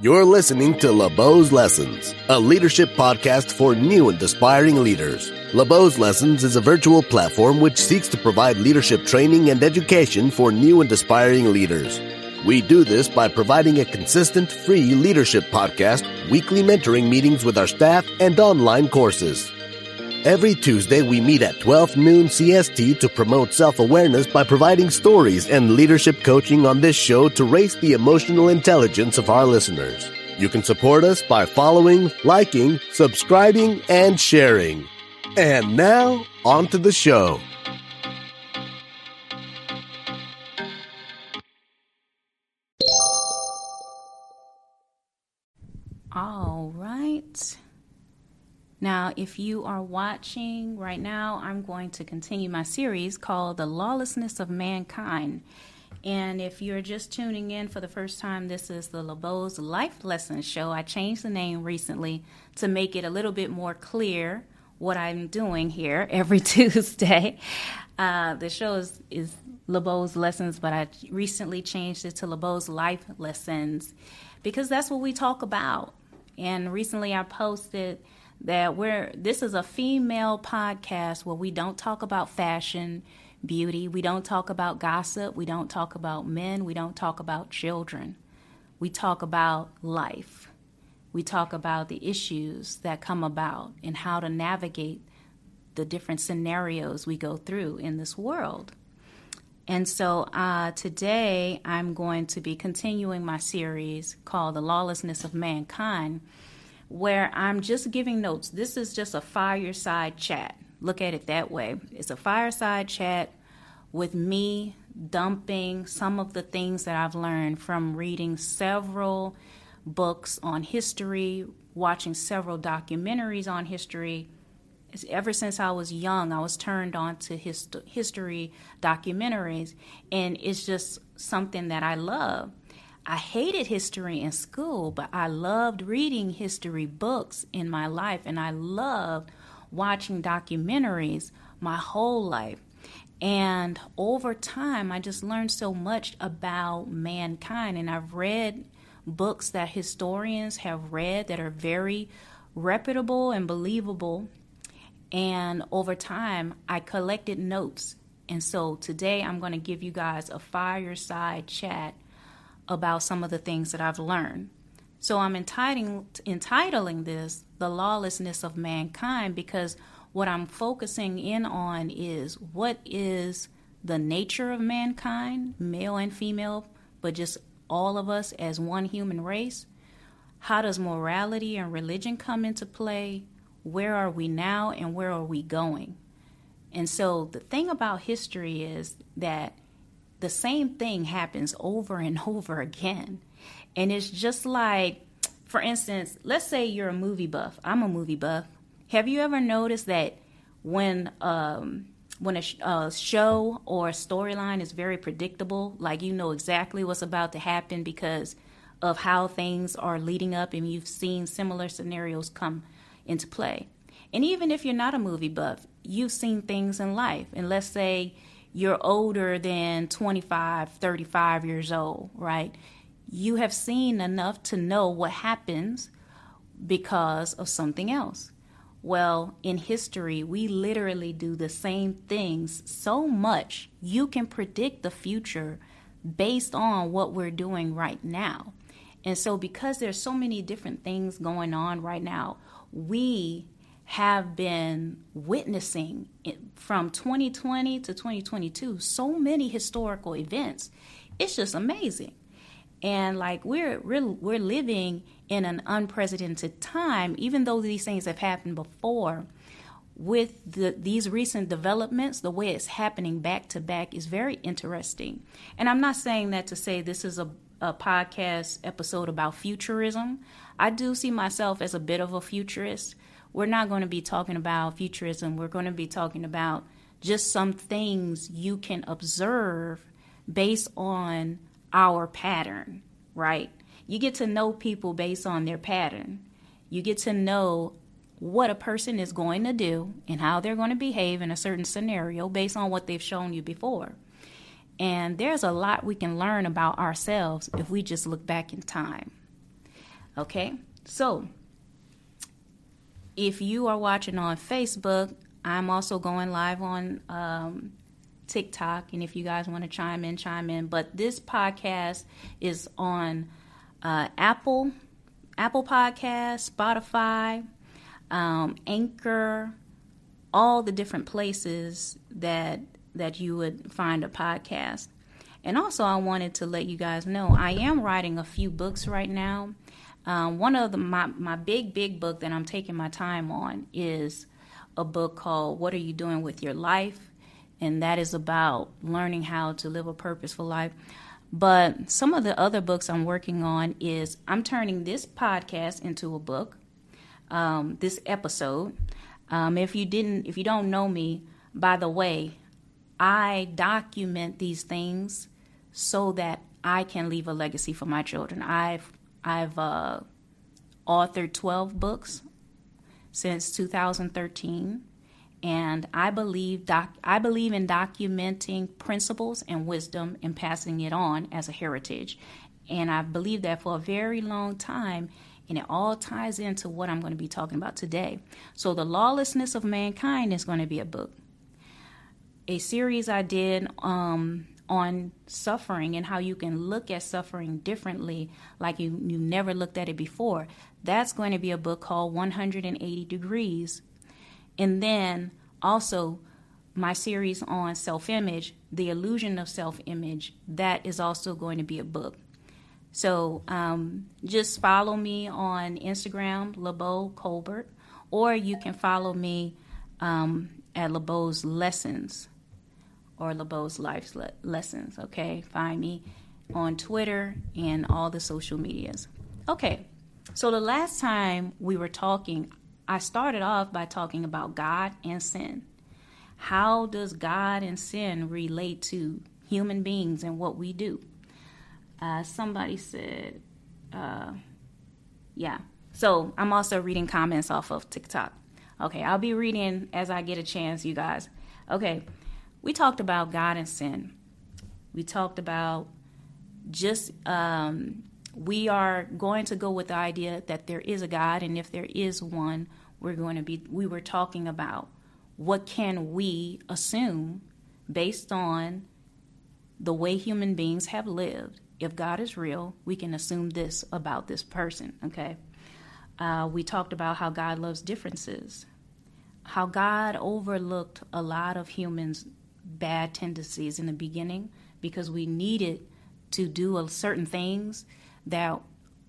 You're listening to LaBeaud's Lessons, a leadership podcast for new and aspiring leaders. LaBeaud's Lessons is a virtual platform which seeks to provide leadership training and education for new and aspiring leaders. We do this by providing a consistent, free leadership podcast, weekly mentoring meetings with our staff, and online courses. Every Tuesday, we meet at 12 noon CST to promote self awareness by providing stories and leadership coaching on this show to raise the emotional intelligence of our listeners. You can support us by following, liking, subscribing, and sharing. And now, on to the show. Now, if you are watching right now, I'm going to continue my series called The Lawlessness of Mankind. And if you're just tuning in for the first time, this is the LaBeaud's Life Lessons Show. I changed the name recently to make it a little bit more clear what I'm doing here every Tuesday. Uh, the show is, is LaBeaud's Lessons, but I recently changed it to LaBeaud's Life Lessons because that's what we talk about. And recently I posted that we're this is a female podcast where we don't talk about fashion, beauty, we don't talk about gossip, we don't talk about men, we don't talk about children. We talk about life. We talk about the issues that come about and how to navigate the different scenarios we go through in this world. And so uh, today I'm going to be continuing my series called The Lawlessness of Mankind where I'm just giving notes. This is just a fireside chat. Look at it that way. It's a fireside chat with me dumping some of the things that I've learned from reading several books on history, watching several documentaries on history. Ever since I was young, I was turned on to hist- history documentaries, and it's just something that I love. I hated history in school, but I loved reading history books in my life, and I loved watching documentaries my whole life. And over time, I just learned so much about mankind, and I've read books that historians have read that are very reputable and believable. And over time, I collected notes. And so today, I'm going to give you guys a fireside chat about some of the things that I've learned. So I'm entitling, entitling this The Lawlessness of Mankind because what I'm focusing in on is what is the nature of mankind, male and female, but just all of us as one human race. How does morality and religion come into play? Where are we now and where are we going? And so the thing about history is that the same thing happens over and over again. And it's just like, for instance, let's say you're a movie buff. I'm a movie buff. Have you ever noticed that when um, when a, sh- a show or a storyline is very predictable, like you know exactly what's about to happen because of how things are leading up, and you've seen similar scenarios come into play. And even if you're not a movie buff, you've seen things in life. And let's say you're older than 25, 35 years old, right? You have seen enough to know what happens because of something else. Well, in history, we literally do the same things so much you can predict the future based on what we're doing right now. And so, because there's so many different things going on right now, we have been witnessing from 2020 to 2022 so many historical events. It's just amazing. And like we're we're, we're living in an unprecedented time, even though these things have happened before. With the, these recent developments, the way it's happening back to back is very interesting. And I'm not saying that to say this is a, a podcast episode about futurism. I do see myself as a bit of a futurist we're not going to be talking about futurism. We're going to be talking about just some things you can observe based on our pattern, right? You get to know people based on their pattern. You get to know what a person is going to do and how they're going to behave in a certain scenario based on what they've shown you before. And there's a lot we can learn about ourselves if we just look back in time. Okay, so if you are watching on Facebook, I'm also going live on um, TikTok. And if you guys want to chime in, chime in. But this podcast is on uh, Apple, Apple Podcast, Spotify, um, Anchor, all the different places that that you would find a podcast. And also, I wanted to let you guys know I am writing a few books right now. Um, one of the my my big big book that I'm taking my time on is a book called "What Are You Doing with Your Life," and that is about learning how to live a purposeful life. But some of the other books I'm working on is I'm turning this podcast into a book. Um, this episode. Um, if you didn't, if you don't know me, by the way, I document these things so that I can leave a legacy for my children. I've I've uh, authored 12 books since 2013 and I believe doc- I believe in documenting principles and wisdom and passing it on as a heritage. And I've believed that for a very long time, and it all ties into what I'm going to be talking about today. So, The Lawlessness of Mankind is going to be a book. A series I did um, on suffering and how you can look at suffering differently, like you, you never looked at it before. That's going to be a book called 180 Degrees and then also my series on self image, The Illusion of Self Image, that is also going to be a book. So um, just follow me on Instagram, LaBeaud Colbert, or you can follow me um, at LaBeaud's Lessons or LaBeaud's Life Le- Lessons. Okay, find me on Twitter and all the social medias. Okay, so the last time we were talking, I started off by talking about God and sin. How does God and sin relate to human beings and what we do? Uh, somebody said, uh, yeah. So I'm also reading comments off of TikTok. Okay, I'll be reading as I get a chance, you guys. Okay, we talked about God and sin. We talked about just um, we are going to go with the idea that there is a God, and if there is one, we're going to be, we were talking about what can we assume based on the way human beings have lived. If God is real, we can assume this about this person, okay? Uh, we talked about how God loves differences, how God overlooked a lot of humans' bad tendencies in the beginning because we needed to do certain things that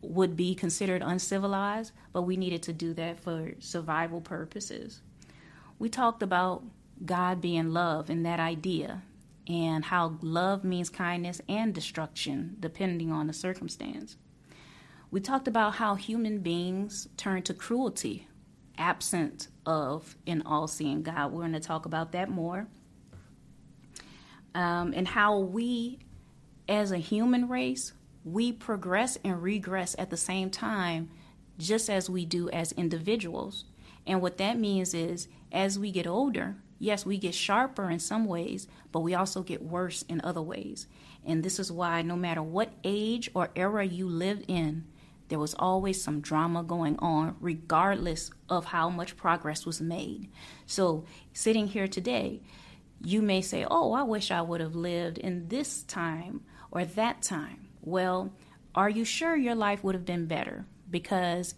would be considered uncivilized, but we needed to do that for survival purposes. We talked about God being love and that idea, and how love means kindness and destruction, depending on the circumstance. We talked about how human beings turn to cruelty, absent of an all seeing God. We're going to talk about that more. Um, and how we, as a human race, we progress and regress at the same time, just as we do as individuals. And what that means is, as we get older, yes, we get sharper in some ways, but we also get worse in other ways. And this is why, no matter what age or era you lived in, there was always some drama going on, regardless of how much progress was made. So, sitting here today, you may say, Oh, I wish I would have lived in this time or that time. Well, are you sure your life would have been better? Because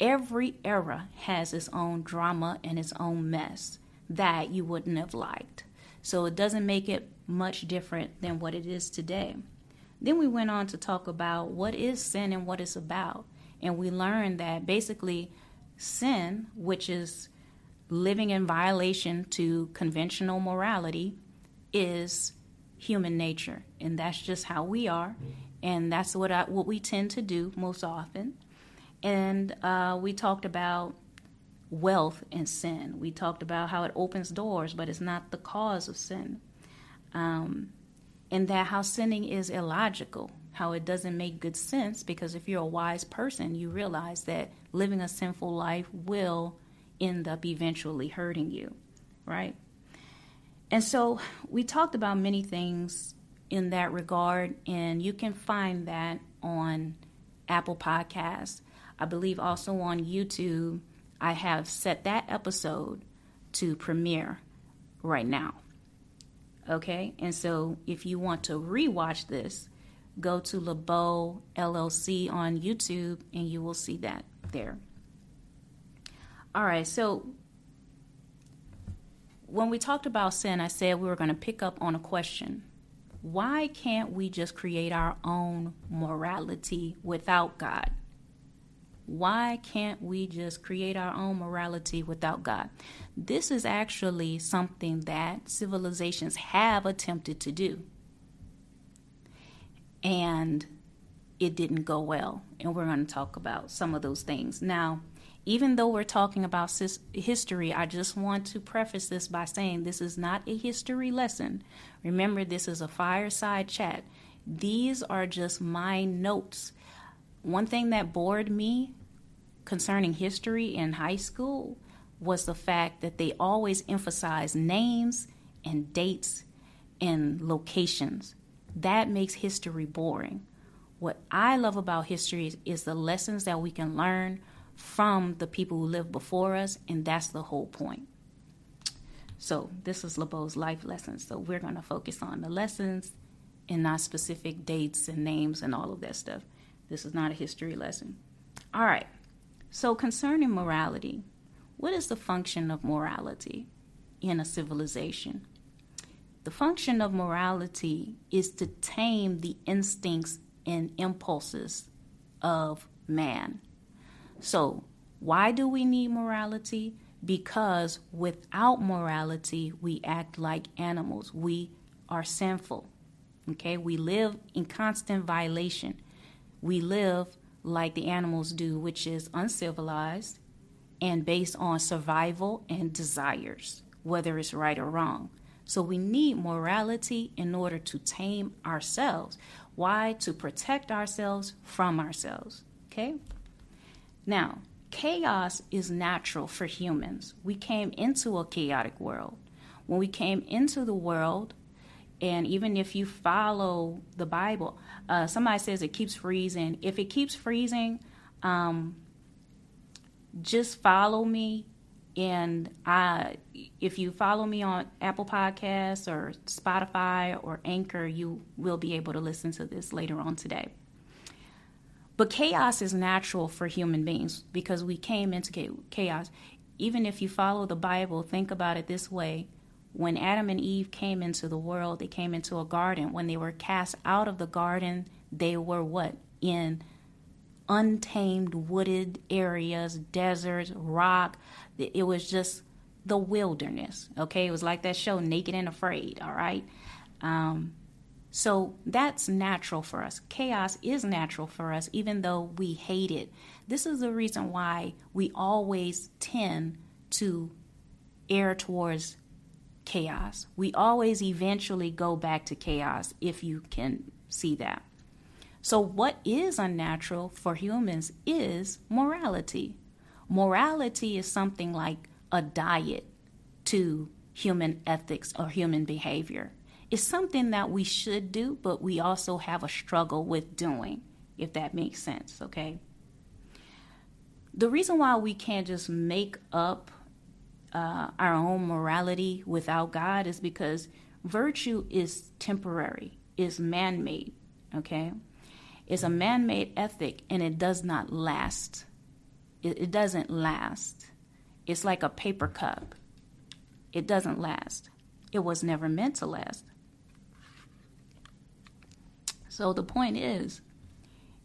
every era has its own drama and its own mess that you wouldn't have liked. So it doesn't make it much different than what it is today. Then we went on to talk about what is sin and what it's about. And we learned that basically sin, which is living in violation to conventional morality, is human nature. And that's just how we are and that's what I, what we tend to do most often. And uh, we talked about wealth and sin. We talked about how it opens doors, but it's not the cause of sin. Um, and that how sinning is illogical, how it doesn't make good sense because if you're a wise person, you realize that living a sinful life will end up eventually hurting you, right? And so we talked about many things in that regard, and you can find that on Apple Podcasts. I believe also on YouTube, I have set that episode to premiere right now. Okay, and so if you want to rewatch this, go to LaBeaud LLC on YouTube and you will see that there. All right, so when we talked about sin, I said we were going to pick up on a question. Why can't we just create our own morality without God? Why can't we just create our own morality without God? This is actually something that civilizations have attempted to do. And it didn't go well. And we're going to talk about some of those things. Now, even though we're talking about history, I just want to preface this by saying this is not a history lesson. Remember, this is a fireside chat. These are just my notes. One thing that bored me concerning history in high school was the fact that they always emphasize names and dates and locations. That makes history boring. What I love about history is, is the lessons that we can learn from the people who lived before us, and that's the whole point. So, this is LaBeaud's life lessons. So, we're going to focus on the lessons and not specific dates and names and all of that stuff. This is not a history lesson. All right. So, concerning morality, what is the function of morality in a civilization? The function of morality is to tame the instincts and impulses of man. So, why do we need morality? Because without morality, we act like animals. We are sinful. Okay? We live in constant violation. We live like the animals do, which is uncivilized and based on survival and desires, whether it's right or wrong. So we need morality in order to tame ourselves. Why? To protect ourselves from ourselves. Okay? Now, chaos is natural for humans. We came into a chaotic world. When we came into the world, and even if you follow the Bible, uh, somebody says it keeps freezing. If it keeps freezing, um, just follow me. And I, if you follow me on Apple Podcasts or Spotify or Anchor, you will be able to listen to this later on today. But chaos is natural for human beings because we came into chaos. Even if you follow the Bible, think about it this way. When Adam and Eve came into the world, they came into a garden. When they were cast out of the garden, they were what? In untamed wooded areas, deserts, rock. It was just the wilderness. Okay, it was like that show, Naked and Afraid. All right. Um, so that's natural for us. Chaos is natural for us, even though we hate it. This is the reason why we always tend to err towards chaos. We always eventually go back to chaos if you can see that. So, what is unnatural for humans is morality. Morality is something like a diet to human ethics or human behavior is something that we should do, but we also have a struggle with doing, if that makes sense, okay? The reason why we can't just make up uh, our own morality without God is because virtue is temporary, is man made, okay? It's a man made ethic and it does not last. It, it doesn't last. It's like a paper cup, it doesn't last. It was never meant to last. So the point is,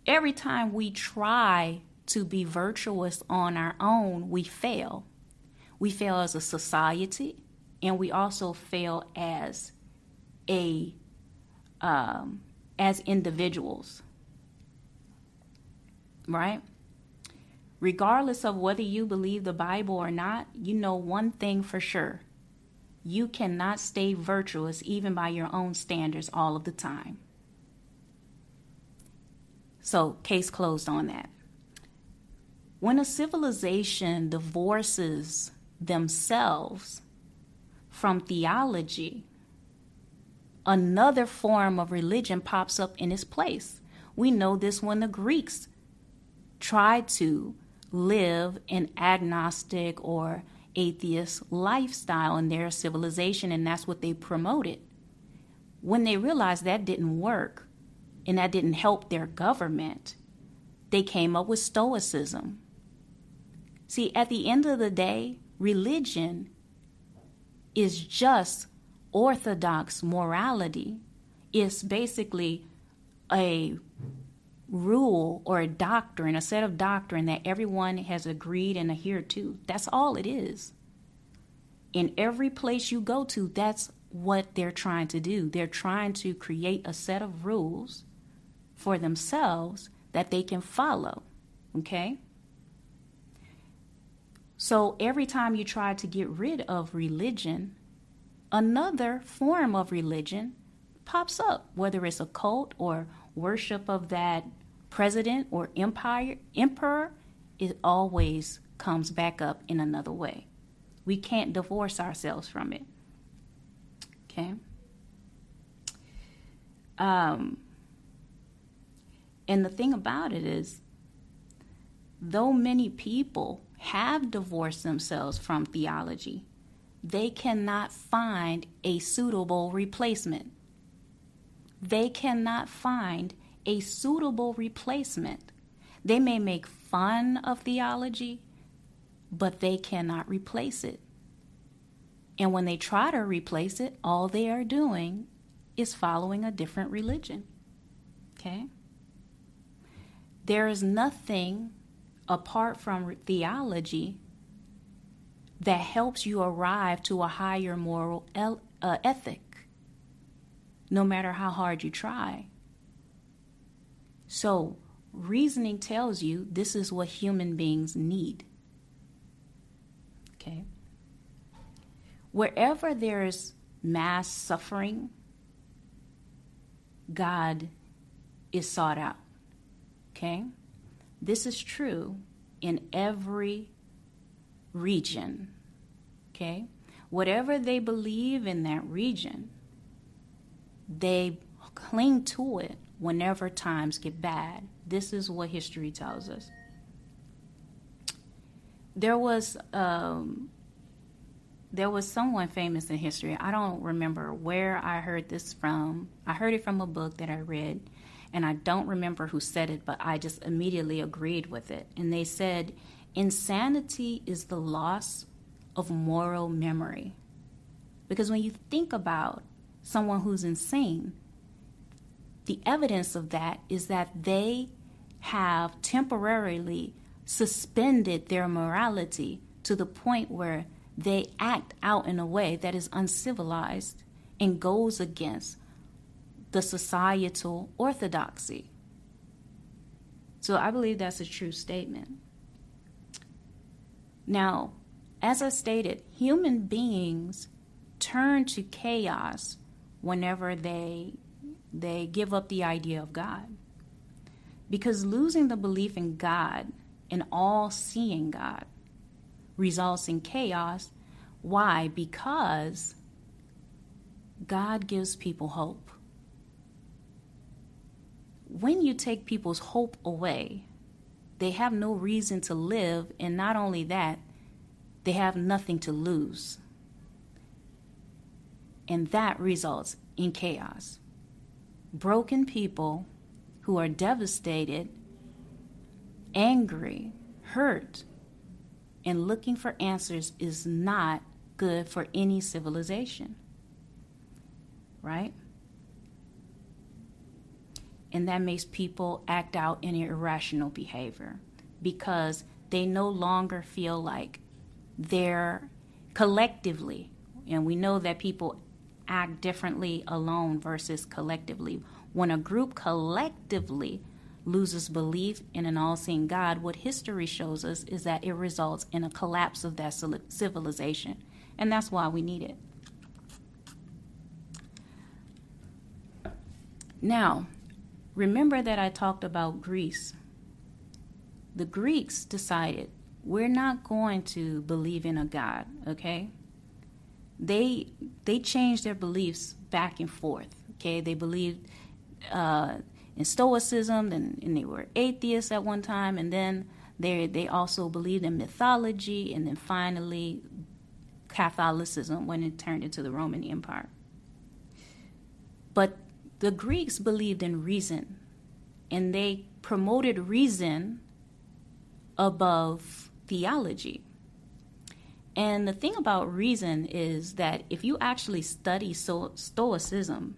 every time we try to be virtuous on our own, we fail. We fail as a society, and we also fail as a um, as individuals. Right? Regardless of whether you believe the Bible or not, you know one thing for sure. You cannot stay virtuous even by your own standards all of the time. So, case closed on that. When a civilization divorces themselves from theology, another form of religion pops up in its place. We know this when the Greeks tried to live an agnostic or atheist lifestyle in their civilization, and that's what they promoted. When they realized that didn't work and that didn't help their government, they came up with Stoicism. See, at the end of the day, religion is just orthodox morality. It's basically a rule or a doctrine, a set of doctrine that everyone has agreed and adhered to. That's all it is. In every place you go to, that's what they're trying to do. They're trying to create a set of rules for themselves that they can follow. Okay? So every time you try to get rid of religion, another form of religion pops up, whether it's a cult or worship of that president or empire emperor, it always comes back up in another way. We can't divorce ourselves from it. Okay. Um, and the thing about it is, though many people have divorced themselves from theology, they cannot find a suitable replacement. They cannot find a suitable replacement. They may make fun of theology, but they cannot replace it. And when they try to replace it, all they are doing is following a different religion. Okay? There is nothing apart from theology that helps you arrive to a higher moral el- uh, ethic, no matter how hard you try. So, reasoning tells you this is what human beings need. Okay? Wherever there's mass suffering, God is sought out. Okay? This is true in every region. Okay? Whatever they believe in that region, they cling to it whenever times get bad. This is what history tells us. There was um, there was someone famous in history. I don't remember where I heard this from. I heard it from a book that I read, and I don't remember who said it, but I just immediately agreed with it. And they said, Insanity is the loss of moral memory. Because when you think about someone who's insane, the evidence of that is that they have temporarily suspended their morality to the point where they act out in a way that is uncivilized and goes against the societal orthodoxy. So I believe that's a true statement. Now, as I stated, human beings turn to chaos whenever they they give up the idea of God. Because losing the belief in God, in all seeing God, results in chaos. Why? Because God gives people hope. When you take people's hope away, they have no reason to live, and not only that, they have nothing to lose. And that results in chaos. Broken people who are devastated, angry, hurt, and looking for answers is not good for any civilization. Right? And that makes people act out in irrational behavior because they no longer feel like they're collectively, and we know that people act differently alone versus collectively. When a group collectively loses belief in an all seeing God, what history shows us is that it results in a collapse of that civilization. And that's why we need it. Now, remember that I talked about Greece. The Greeks decided we're not going to believe in a God, okay? They they changed their beliefs back and forth. Okay, they believed uh, in Stoicism, and, and they were atheists at one time, and then they they also believed in mythology, and then finally Catholicism when it turned into the Roman Empire. But the Greeks believed in reason, and they promoted reason above theology. And the thing about reason is that if you actually study so- Stoicism,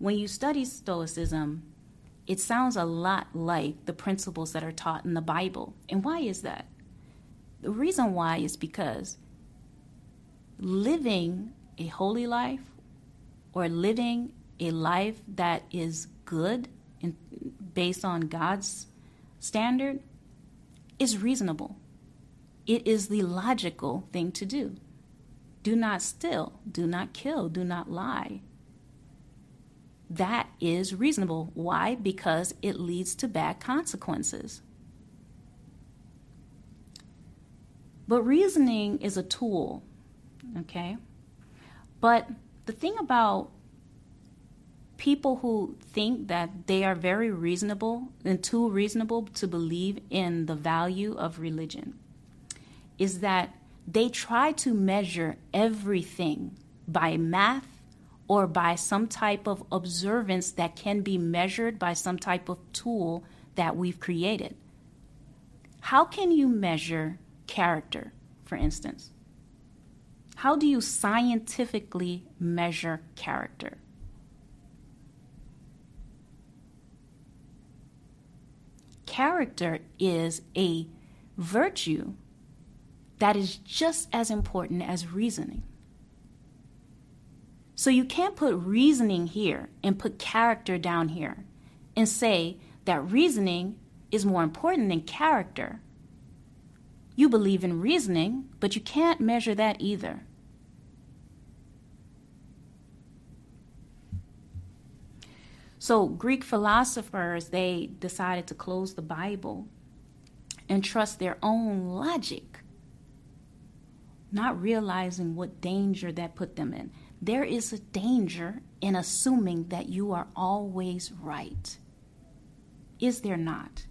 when you study Stoicism, it sounds a lot like the principles that are taught in the Bible. And why is that? The reason why is because living a holy life or living a life that is good based on God's standard is reasonable. It is the logical thing to do. Do not steal, do not kill, do not lie. That is reasonable. Why? Because it leads to bad consequences. But reasoning is a tool, okay? But the thing about people who think that they are very reasonable and too reasonable to believe in the value of religion is that they try to measure everything by math or by some type of observance that can be measured by some type of tool that we've created. How can you measure character, for instance? How do you scientifically measure character? Character is a virtue that is just as important as reasoning. So you can't put reasoning here and put character down here and say that reasoning is more important than character. You believe in reasoning, but you can't measure that either. So Greek philosophers they decided to close the Bible and trust their own logic, not realizing what danger that put them in. There is a danger in assuming that you are always right. Is there not?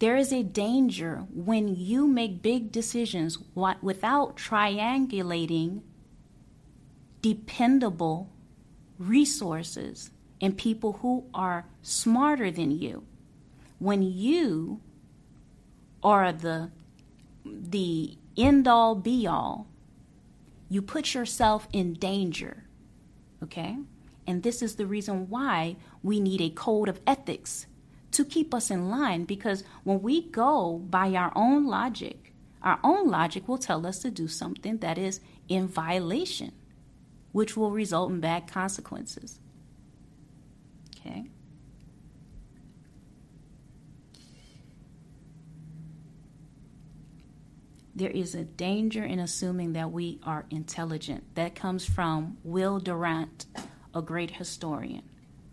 There is a danger when you make big decisions without triangulating dependable resources and people who are smarter than you. When you are the the end all be all, you put yourself in danger. Okay? And this is the reason why we need a code of ethics to keep us in line because when we go by our own logic, our own logic will tell us to do something that is in violation, which will result in bad consequences. Okay? There is a danger in assuming that we are intelligent. That comes from Will Durant, a great historian.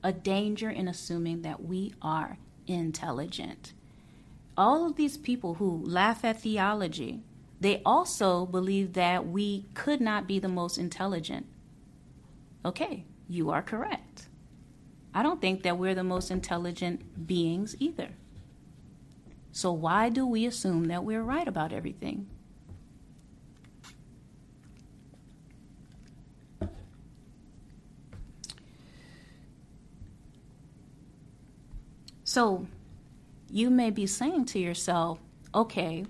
A danger in assuming that we are intelligent. All of these people who laugh at theology, they also believe that we could not be the most intelligent. Okay, you are correct. I don't think that we're the most intelligent beings either. So, why do we assume that we're right about everything? So you may be saying to yourself, okay,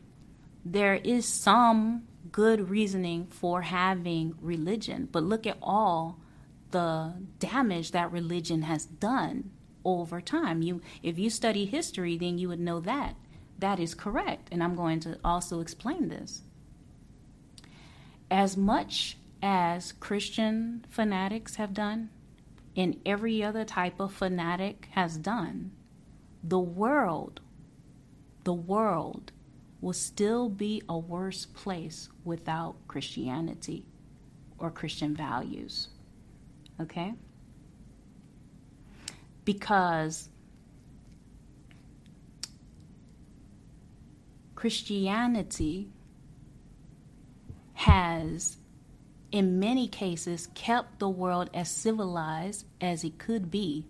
there is some good reasoning for having religion, but look at all the damage that religion has done over time. You if you study history, then you would know that. That is correct, and I'm going to also explain this. As much as Christian fanatics have done, and every other type of fanatic has done, the world, the world will still be a worse place without Christianity or Christian values. Okay? Because Christianity has in many cases, kept the world as civilized as it could be.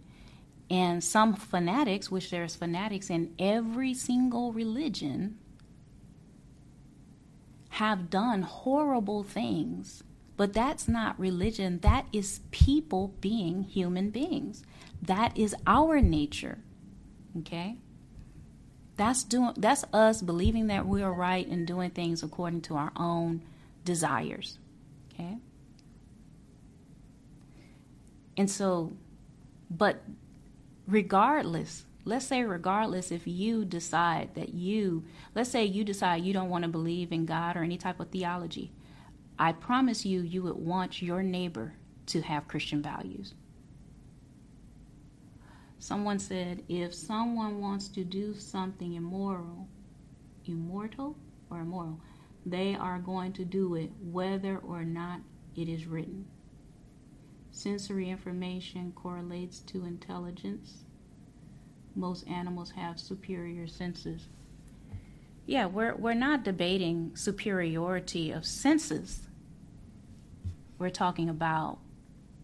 And some fanatics, which there's fanatics in every single religion, have done horrible things. But that's not religion. That is people being human beings. That is our nature. Okay? That's doing that's us believing that we are right and doing things according to our own desires. Okay? And so but regardless let's say regardless if you decide that you let's say you decide you don't want to believe in god or any type of theology i promise you you would want your neighbor to have christian values. Someone said if someone wants to do something immoral immortal or immoral they are going to do it whether or not it is written. Sensory information correlates to intelligence. Most animals have superior senses. Yeah, we're, we're not debating superiority of senses. We're talking about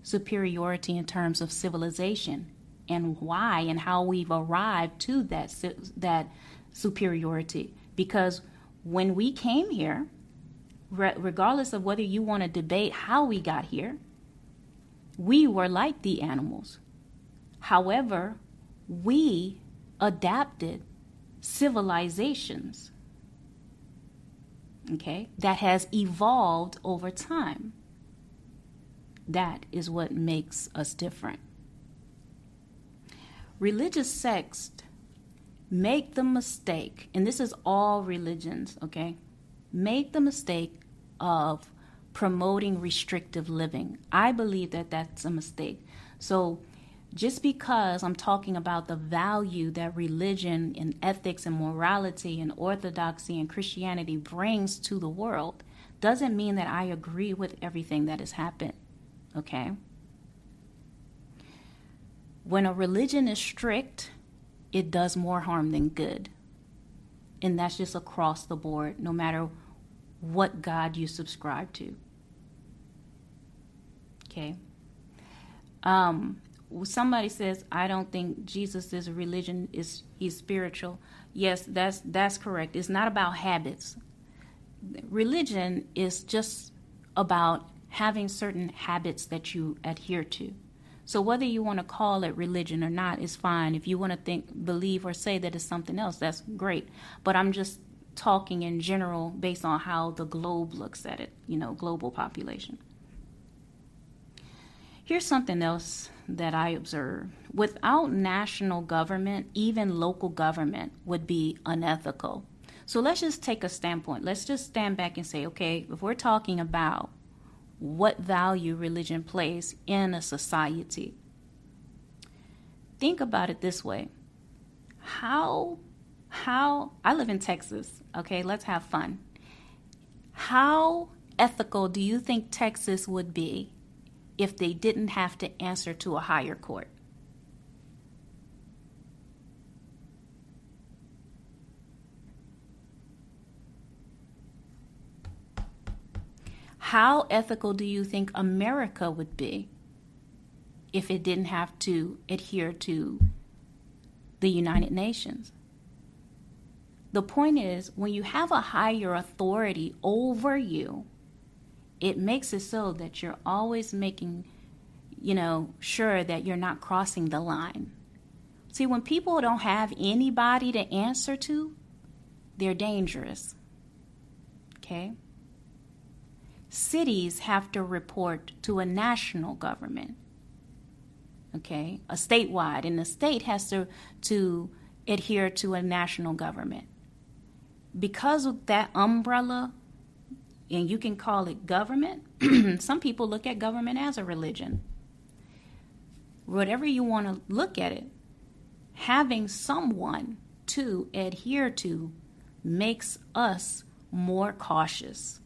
superiority in terms of civilization and why and how we've arrived to that, that superiority. Because when we came here, regardless of whether you want to debate how we got here, we were like the animals. However, we adapted civilizations okay that has evolved over time. That is what makes us different. Religious sects make the mistake and this is all religions okay make the mistake of promoting restrictive living. I believe that that's a mistake. So just because I'm talking about the value that religion and ethics and morality and orthodoxy and Christianity brings to the world doesn't mean that I agree with everything that has happened. Okay? When a religion is strict, it does more harm than good. And that's just across the board, no matter what God you subscribe to. Okay? Um, somebody says i don't think jesus is a religion is he's spiritual yes that's that's correct. It's not about habits. Religion is just about having certain habits that you adhere to. So whether you want to call it religion or not is fine. If you want to think believe or say that it's something else that's great. But i'm just talking in general based on how the globe looks at it you know global population. Here's something else that I observe. Without national government, even local government would be unethical. So let's just take a standpoint. Let's just stand back and say, okay, if we're talking about what value religion plays in a society, think about it this way. How how I live in Texas, okay? Let's have fun. How ethical do you think Texas would be if they didn't have to answer to a higher court. How ethical do you think America would be if it didn't have to adhere to the United Nations? The point is, when you have a higher authority over you, it makes it so that you're always making, you know, sure that you're not crossing the line. See, when people don't have anybody to answer to, they're dangerous. Okay? Cities have to report to a national government. Okay? A statewide, and the state has to, to adhere to a national government. Because of that umbrella and you can call it government. Some people look at government as a religion. Whatever you want to look at it, having someone to adhere to makes us more cautious.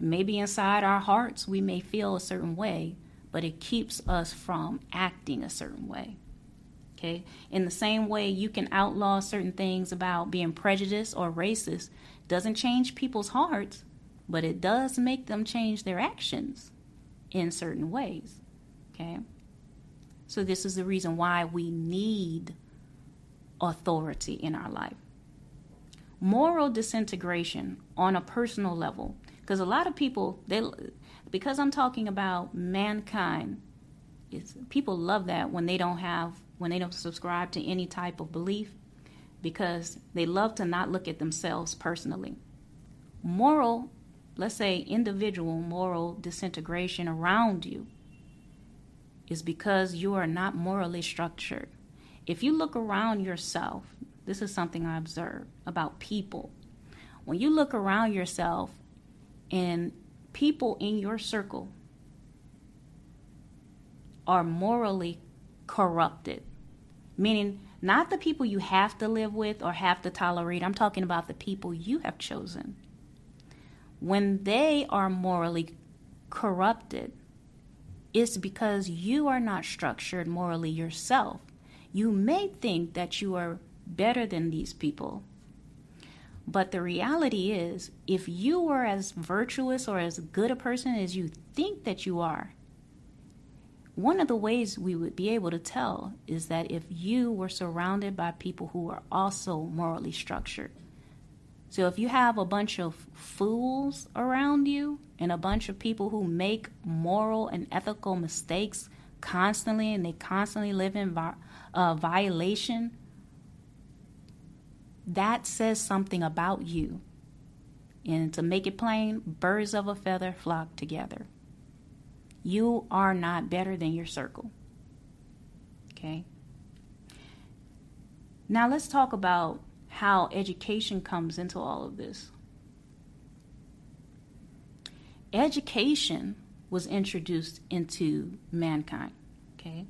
Maybe inside our hearts we may feel a certain way, but it keeps us from acting a certain way. Okay? In the same way you can outlaw certain things about being prejudiced or racist, doesn't change people's hearts, but it does make them change their actions in certain ways. Okay? So, this is the reason why we need authority in our life. Moral disintegration on a personal level, because a lot of people, they, because I'm talking about mankind, people love that when they don't have, when they don't subscribe to any type of belief, because they love to not look at themselves personally. Moral let's say, individual moral disintegration around you is because you are not morally structured. If you look around yourself, this is something I observe about people. When you look around yourself and people in your circle are morally corrupted, meaning not the people you have to live with or have to tolerate, I'm talking about the people you have chosen when they are morally corrupted, it's because you are not structured morally yourself. You may think that you are better than these people. But the reality is, if you were as virtuous or as good a person as you think that you are, one of the ways we would be able to tell is that if you were surrounded by people who are also morally structured. So if you have a bunch of fools around you and a bunch of people who make moral and ethical mistakes constantly and they constantly live in vi- uh, violation, that says something about you. And to make it plain, birds of a feather flock together. You are not better than your circle. Okay? Now let's talk about how education comes into all of this. Education was introduced into mankind, okay?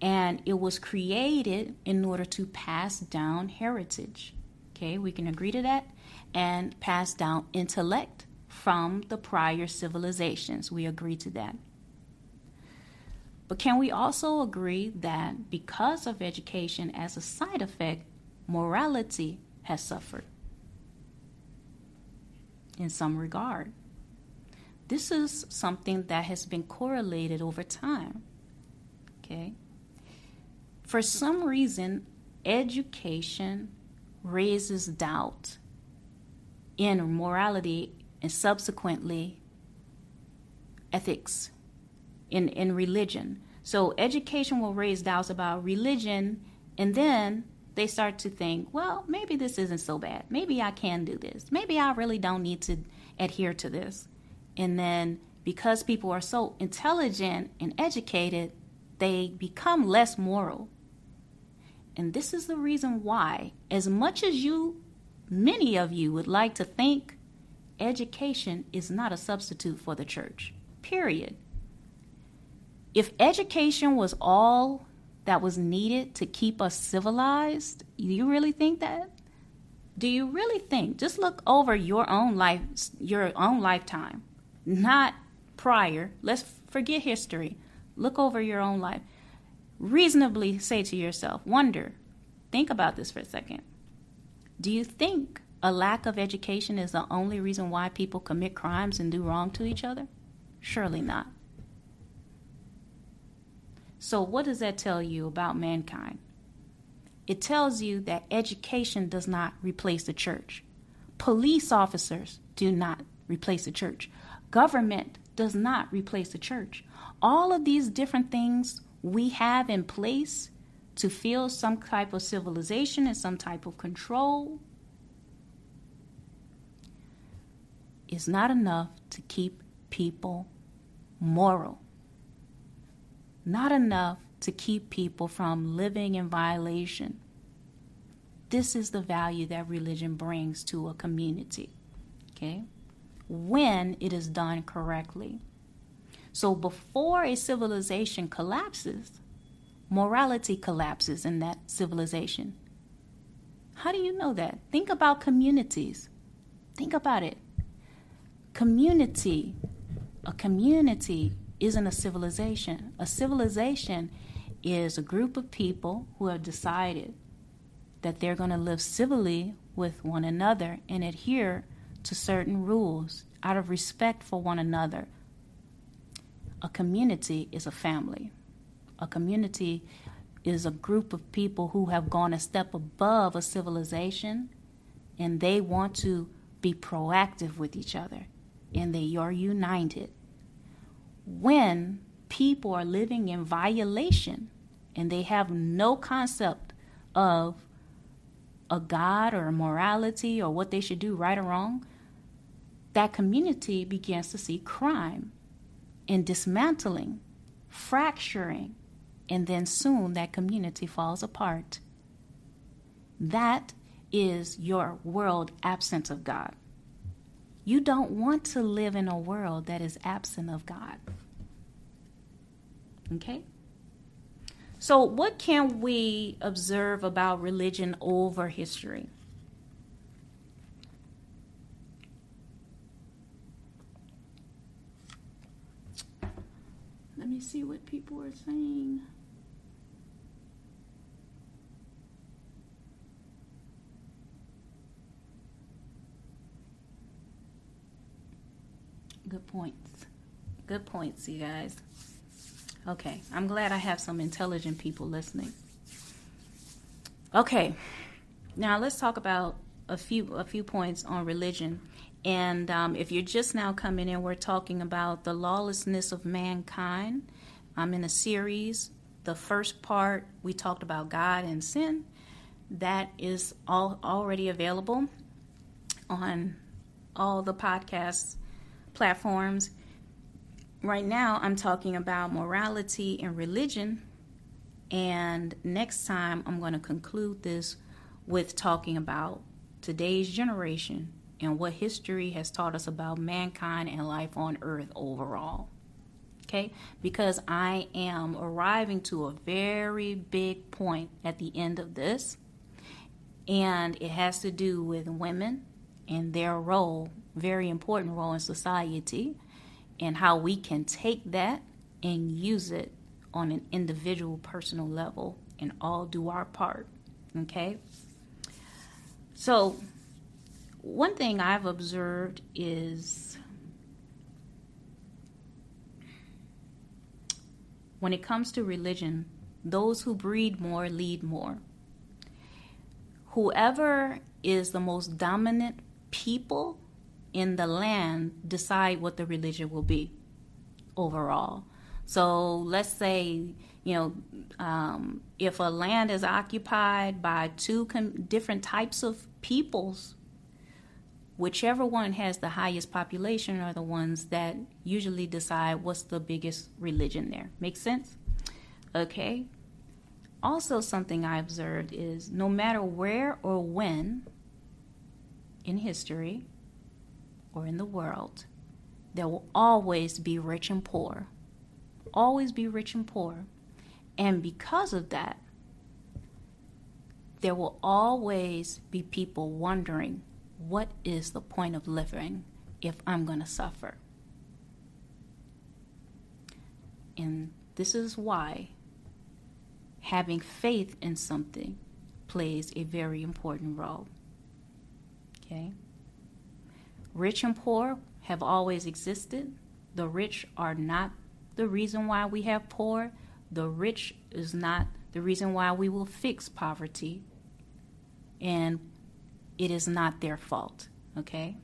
And it was created in order to pass down heritage, okay? We can agree to that. And pass down intellect from the prior civilizations. We agree to that. But can we also agree that because of education as a side effect, morality has suffered in some regard. This is something that has been correlated over time. Okay? For some reason, education raises doubt in morality and subsequently ethics in, in religion. So, education will raise doubts about religion, and then they start to think, well, maybe this isn't so bad. Maybe I can do this. Maybe I really don't need to adhere to this. And then because people are so intelligent and educated, they become less moral. And this is the reason why, as much as you, many of you, would like to think, education is not a substitute for the church. Period. If education was all that was needed to keep us civilized? Do you really think that? Do you really think? Just look over your own life, your own lifetime, not prior. Let's forget history. Look over your own life. Reasonably say to yourself, wonder, think about this for a second. Do you think a lack of education is the only reason why people commit crimes and do wrong to each other? Surely not. So, what does that tell you about mankind? It tells you that education does not replace the church. Police officers do not replace the church. Government does not replace the church. All of these different things we have in place to feel some type of civilization and some type of control is not enough to keep people moral not enough to keep people from living in violation. This is the value that religion brings to a community, okay? When it is done correctly. So before a civilization collapses, morality collapses in that civilization. How do you know that? Think about communities. Think about it. Community, a community isn't a civilization. A civilization is a group of people who have decided that they're going to live civilly with one another and adhere to certain rules out of respect for one another. A community is a family. A community is a group of people who have gone a step above a civilization and they want to be proactive with each other and they are united. When people are living in violation and they have no concept of a God or a morality or what they should do, right or wrong, that community begins to see crime and dismantling, fracturing, and then soon that community falls apart. That is your world absent of God. You don't want to live in a world that is absent of God. Okay? So, what can we observe about religion over history? Let me see what people are saying. Good points. Good points, you guys. Okay, I'm glad I have some intelligent people listening. Okay, now let's talk about a few a few points on religion. And um, if you're just now coming in, we're talking about the lawlessness of mankind. I'm in a series. The first part we talked about God and sin. That is all already available on all the podcasts platforms. Right now, I'm talking about morality and religion. And next time, I'm going to conclude this with talking about today's generation and what history has taught us about mankind and life on earth overall. Okay? Because I am arriving to a very big point at the end of this, and it has to do with women and their role very important role in society and how we can take that and use it on an individual personal level and all do our part okay? So one thing i've observed is when it comes to religion those who breed more lead more. Whoever is the most dominant people in the land decide what the religion will be overall. So let's say, you know, um, if a land is occupied by two com- different types of peoples, whichever one has the highest population are the ones that usually decide what's the biggest religion there. Make sense? Okay. Also, something I observed is no matter where or when in history, or in the world, there will always be rich and poor. Always be rich and poor. And because of that, there will always be people wondering what is the point of living if I'm going to suffer? And this is why having faith in something plays a very important role. Okay? Rich and poor have always existed. The rich are not the reason why we have poor. The rich is not the reason why we will fix poverty. And it is not their fault, okay?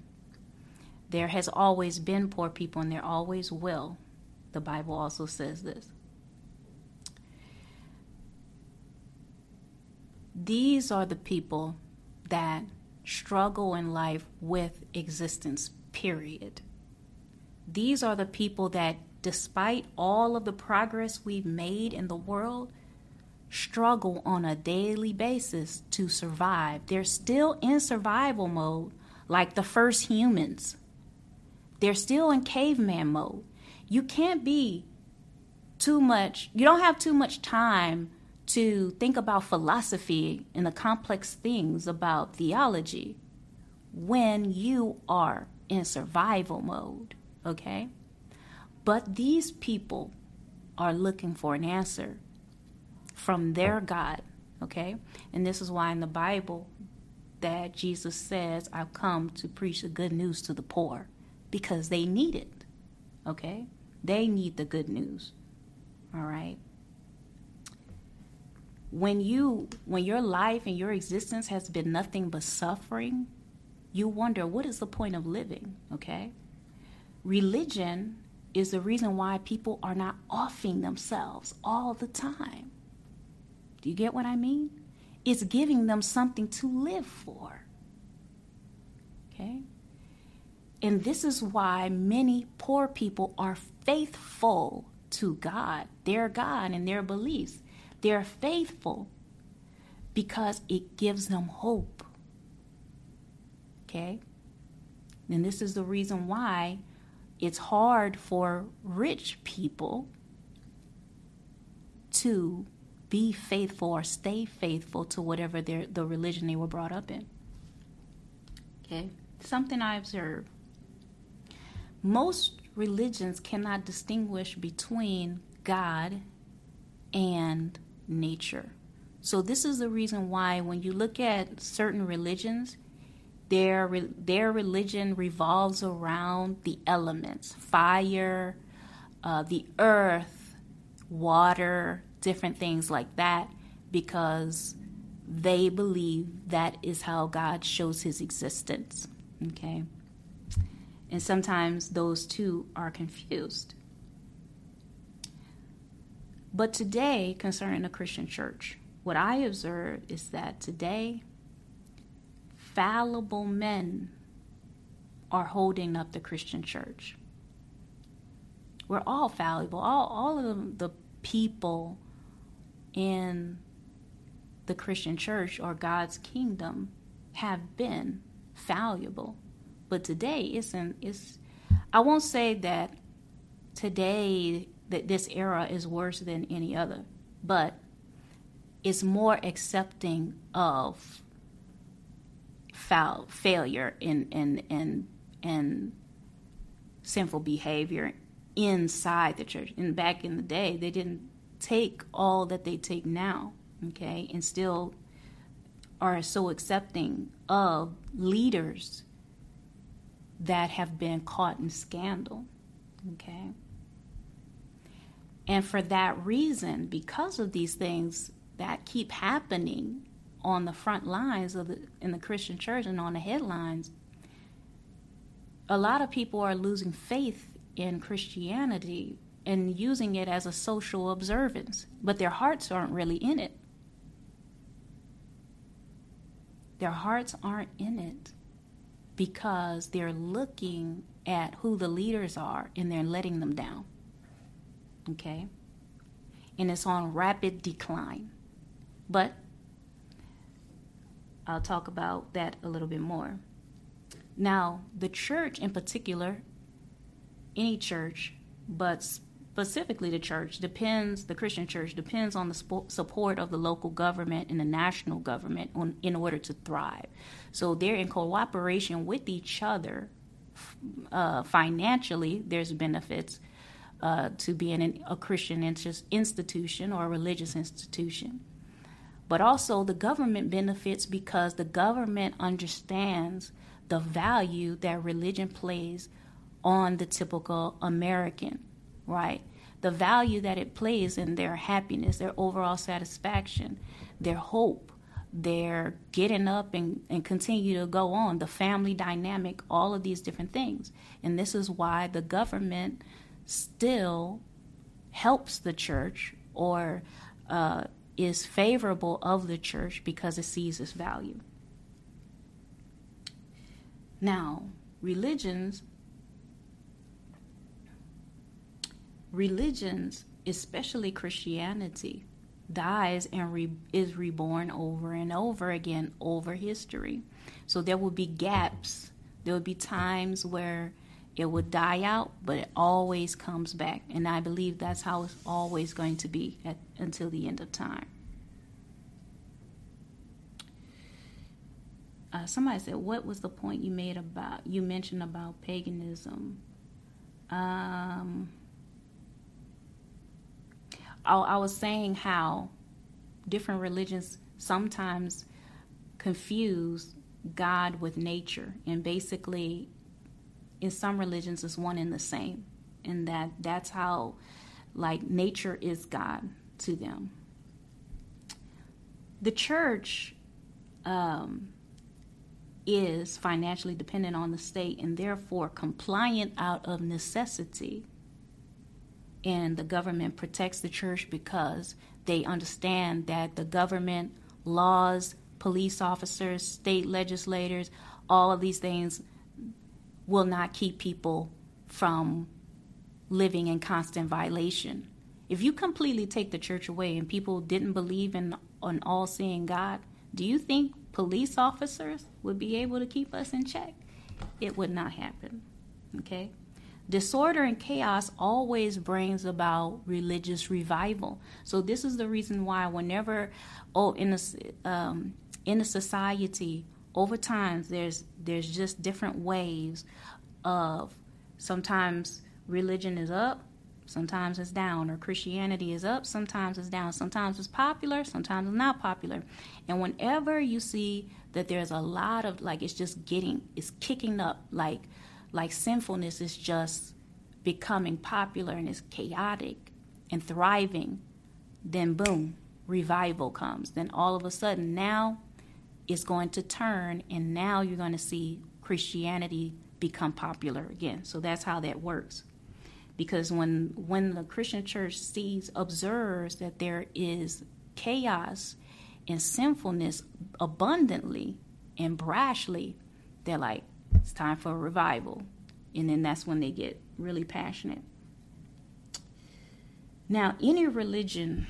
There has always been poor people and there always will. The Bible also says this. These are the people that struggle in life with existence, period. These are the people that, despite all of the progress we've made in the world, struggle on a daily basis to survive. They're still in survival mode, like the first humans. They're still in caveman mode. You can't be too much, you don't have too much time to think about philosophy and the complex things about theology when you are in survival mode, okay? But these people are looking for an answer from their God, okay? And this is why in the Bible, that Jesus says, I've come to preach the good news to the poor because they need it. Okay? They need the good news. All right? When you when your life and your existence has been nothing but suffering, you wonder what is the point of living, okay? Religion is the reason why people are not offing themselves all the time. Do you get what I mean? It's giving them something to live for. Okay? And this is why many poor people are faithful to God, their God, and their beliefs. They're faithful because it gives them hope. Okay? And this is the reason why it's hard for rich people to be faithful or stay faithful to whatever the religion they were brought up in. Okay? Something I observe. Most religions cannot distinguish between God and nature. So this is the reason why when you look at certain religions, their their religion revolves around the elements: fire, uh, the earth, water, different things like that, because they believe that is how God shows His existence. Okay, and sometimes those two are confused. But today, concerning the Christian church, what I observe is that today fallible men are holding up the Christian church. We're all fallible. All, all of the people in the Christian church or God's kingdom have been fallible. But today isn't it's I won't say that today that this era is worse than any other, but it's more accepting of foul, failure and and and and sinful behavior inside the church. And back in the day, they didn't take all that they take now, okay, and still are so accepting of leaders that have been caught in scandal, okay. And for that reason, because of these things that keep happening on the front lines of the in the Christian church and on the headlines, a lot of people are losing faith in Christianity and using it as a social observance, but their hearts aren't really in it. Their hearts aren't in it because they're looking at who the leaders are and they're letting them down. Okay? And it's on rapid decline. But I'll talk about that a little bit more. Now, the church in particular, any church, but specifically the church, depends, the Christian church depends on the support of the local government and the national government on, in order to thrive. So they're in cooperation with each other uh, financially, there's benefits. Uh, to being a Christian institution or a religious institution. But also, the government benefits because the government understands the value that religion plays on the typical American, right? The value that it plays in their happiness, their overall satisfaction, their hope, their getting up and, and continue to go on, the family dynamic, all of these different things. And this is why the government still helps the church or uh, is favorable of the church because it sees its value. Now, religions religions, especially Christianity, dies and re- is reborn over and over again over history. So there will be gaps. There will be times where it would die out, but it always comes back. And I believe that's how it's always going to be at, until the end of time. Uh, somebody said, "What was the point you made about you mentioned about paganism?" Um, I, I was saying how different religions sometimes confuse God with nature, and basically, in some religions, it's one and the same, and that that's how, like, nature is God to them. The church um, is financially dependent on the state and therefore compliant out of necessity. And the government protects the church because they understand that the government, laws, police officers, state legislators, all of these things will not keep people from living in constant violation. If you completely take the church away and people didn't believe in an all seeing God, do you think police officers would be able to keep us in check? It would not happen. Okay? Disorder and chaos always brings about religious revival. So this is the reason why whenever oh in a um, in a society over time there's there's just different waves of sometimes religion is up sometimes it's down, or Christianity is up, sometimes it's down, sometimes it's popular, sometimes it's not popular. And whenever you see that there's a lot of like it's just getting it's kicking up like like sinfulness is just becoming popular and it's chaotic and thriving, then boom, revival comes. Then all of a sudden now it's going to turn and now you're going to see Christianity become popular again. So that's how that works because when when the Christian church sees observes that there is chaos and sinfulness abundantly and brashly, they're like, it's time for a revival. And then that's when they get really passionate. Now, any religion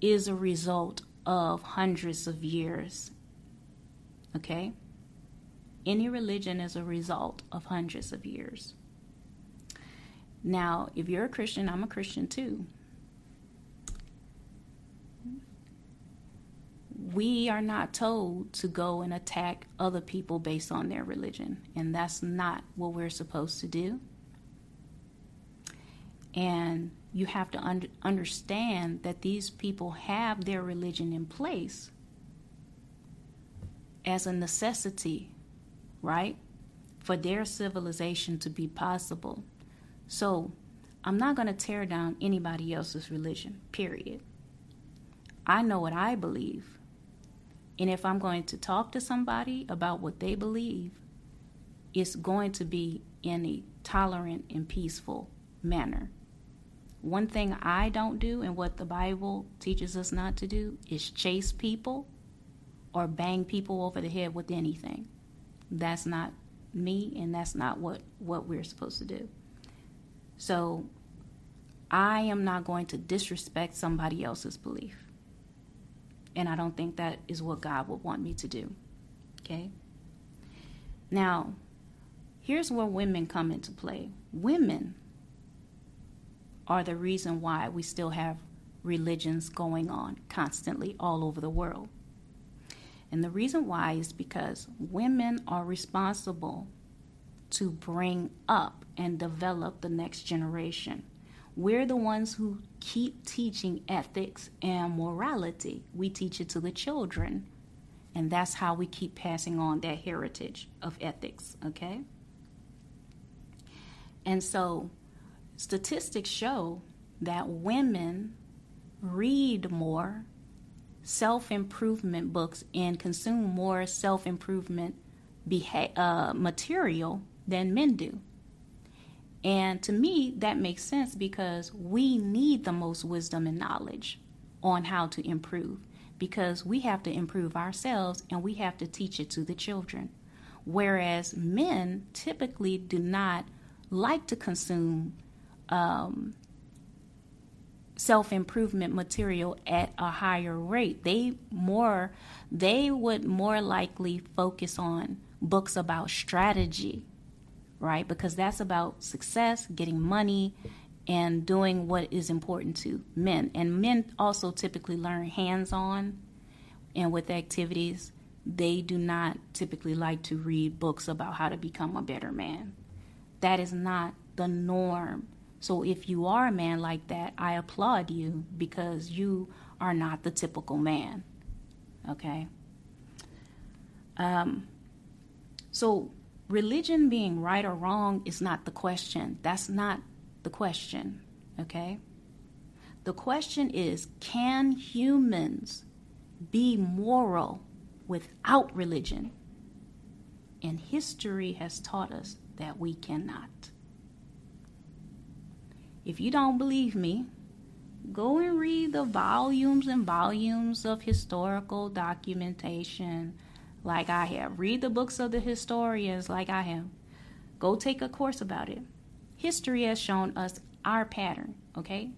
is a result of hundreds of years. Okay? Any religion is a result of hundreds of years. Now, if you're a Christian, I'm a Christian too. We are not told to go and attack other people based on their religion, and that's not what we're supposed to do. And you have to un- understand that these people have their religion in place as a necessity, right? For their civilization to be possible. So I'm not going to tear down anybody else's religion, period. I know what I believe. And if I'm going to talk to somebody about what they believe, it's going to be in a tolerant and peaceful manner. One thing I don't do, and what the Bible teaches us not to do, is chase people or bang people over the head with anything. That's not me, and that's not what, what we're supposed to do. So I am not going to disrespect somebody else's belief. And I don't think that is what God would want me to do. Okay? Now, here's where women come into play. Women are the reason why we still have religions going on constantly all over the world. And the reason why is because women are responsible to bring up and develop the next generation. We're the ones who keep teaching ethics and morality. We teach it to the children. And that's how we keep passing on that heritage of ethics, okay? And so statistics show that women read more self improvement books and consume more self improvement beha- uh, material than men do. And to me, that makes sense because we need the most wisdom and knowledge on how to improve because we have to improve ourselves and we have to teach it to the children. Whereas men typically do not like to consume um, self improvement material at a higher rate. They more they would more likely focus on books about strategy right? Because that's about success, getting money, and doing what is important to men. And men also typically learn hands on and with activities. They do not typically like to read books about how to become a better man. That is not the norm. So if you are a man like that, I applaud you because you are not the typical man. Okay? Um, so, religion being right or wrong is not the question. That's not the question, okay? The question is can humans be moral without religion? And history has taught us that we cannot. If you don't believe me, go and read the volumes and volumes of historical documentation like I have. Read the books of the historians like I have. Go take a course about it. History has shown us our pattern, okay?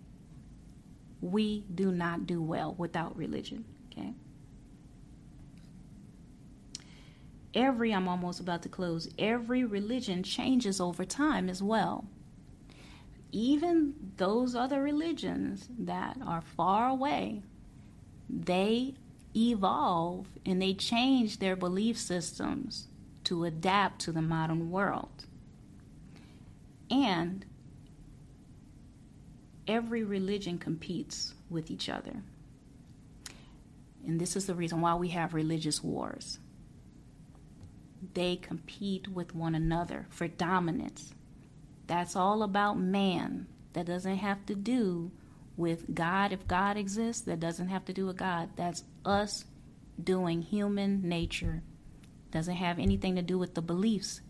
We do not do well without religion, okay? Every, I'm almost about to close, every religion changes over time as well even those other religions that are far away, they evolve and they change their belief systems to adapt to the modern world. And every religion competes with each other. And this is the reason why we have religious wars. They compete with one another for dominance that's all about man. That doesn't have to do with God. If God exists, that doesn't have to do with God. That's us doing human nature. Doesn't have anything to do with the beliefs.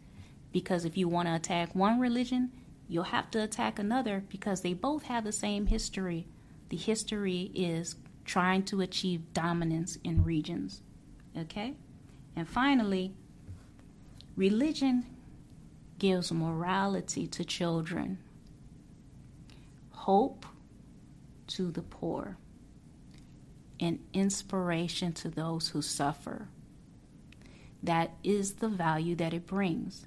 Because if you want to attack one religion, you'll have to attack another because they both have the same history. The history is trying to achieve dominance in regions. Okay? And finally, religion gives morality to children, hope to the poor, and inspiration to those who suffer. That is the value that it brings.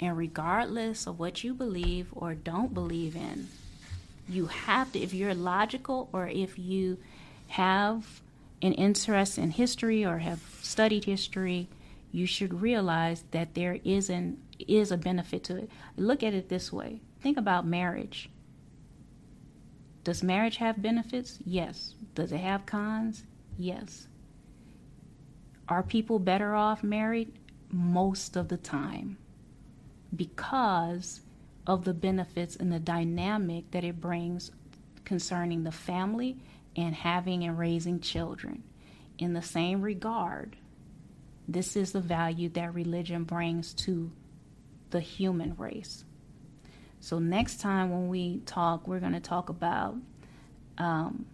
And regardless of what you believe or don't believe in, you have to, if you're logical or if you have an interest in history or have studied history, you should realize that there is an is a benefit to it. Look at it this way think about marriage. Does marriage have benefits? Yes. Does it have cons? Yes. Are people better off married? Most of the time. Because of the benefits and the dynamic that it brings concerning the family and having and raising children. In the same regard, this is the value that religion brings to the human race. So, next time when we talk, we're going to talk about um,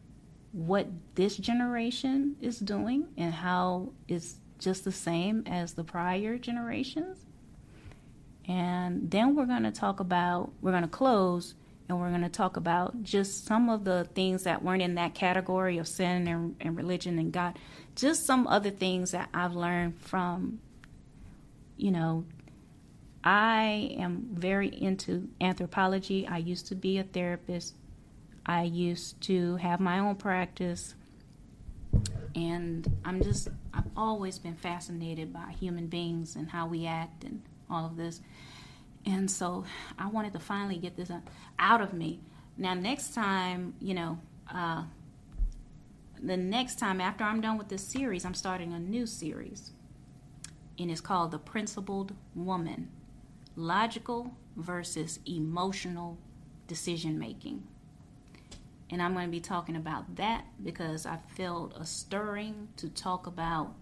what this generation is doing and how it's just the same as the prior generations. And then we're going to talk about, we're going to close and we're going to talk about just some of the things that weren't in that category of sin and, and religion and God, just some other things that I've learned from, you know, I am very into anthropology. I used to be a therapist. I used to have my own practice. And I'm just, I've always been fascinated by human beings and how we act and all of this. And so I wanted to finally get this out of me. Now, next time, you know, uh, the next time after I'm done with this series, I'm starting a new series. And it's called The Principled Woman logical versus emotional decision making. And I'm going to be talking about that because I felt a stirring to talk about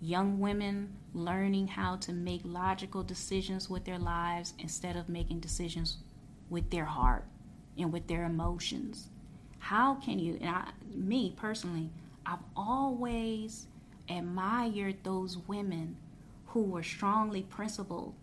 young women learning how to make logical decisions with their lives instead of making decisions with their heart and with their emotions. How can you, and I, me personally, I've always admired those women who were strongly principled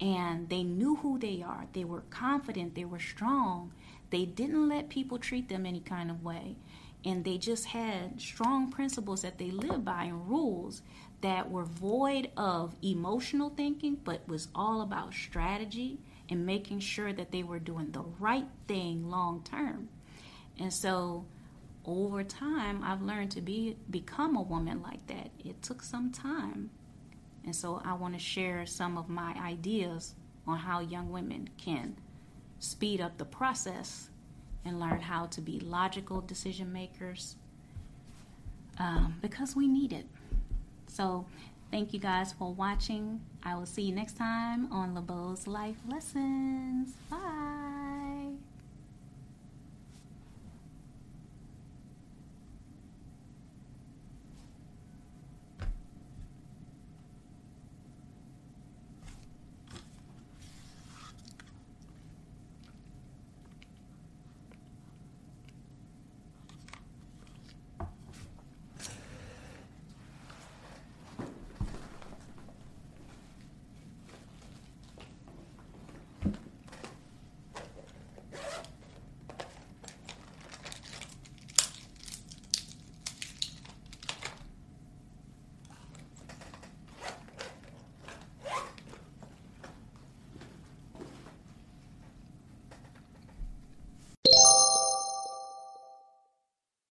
and they knew who they are. They were confident, they were strong. They didn't let people treat them any kind of way. And they just had strong principles that they lived by and rules that were void of emotional thinking, but was all about strategy and making sure that they were doing the right thing long term. And so over time I've learned to be become a woman like that. It took some time and so I want to share some of my ideas on how young women can speed up the process and learn how to be logical decision makers um, because we need it. So Thank you guys for watching. I will see you next time on LaBeaud's Life Lessons. Bye.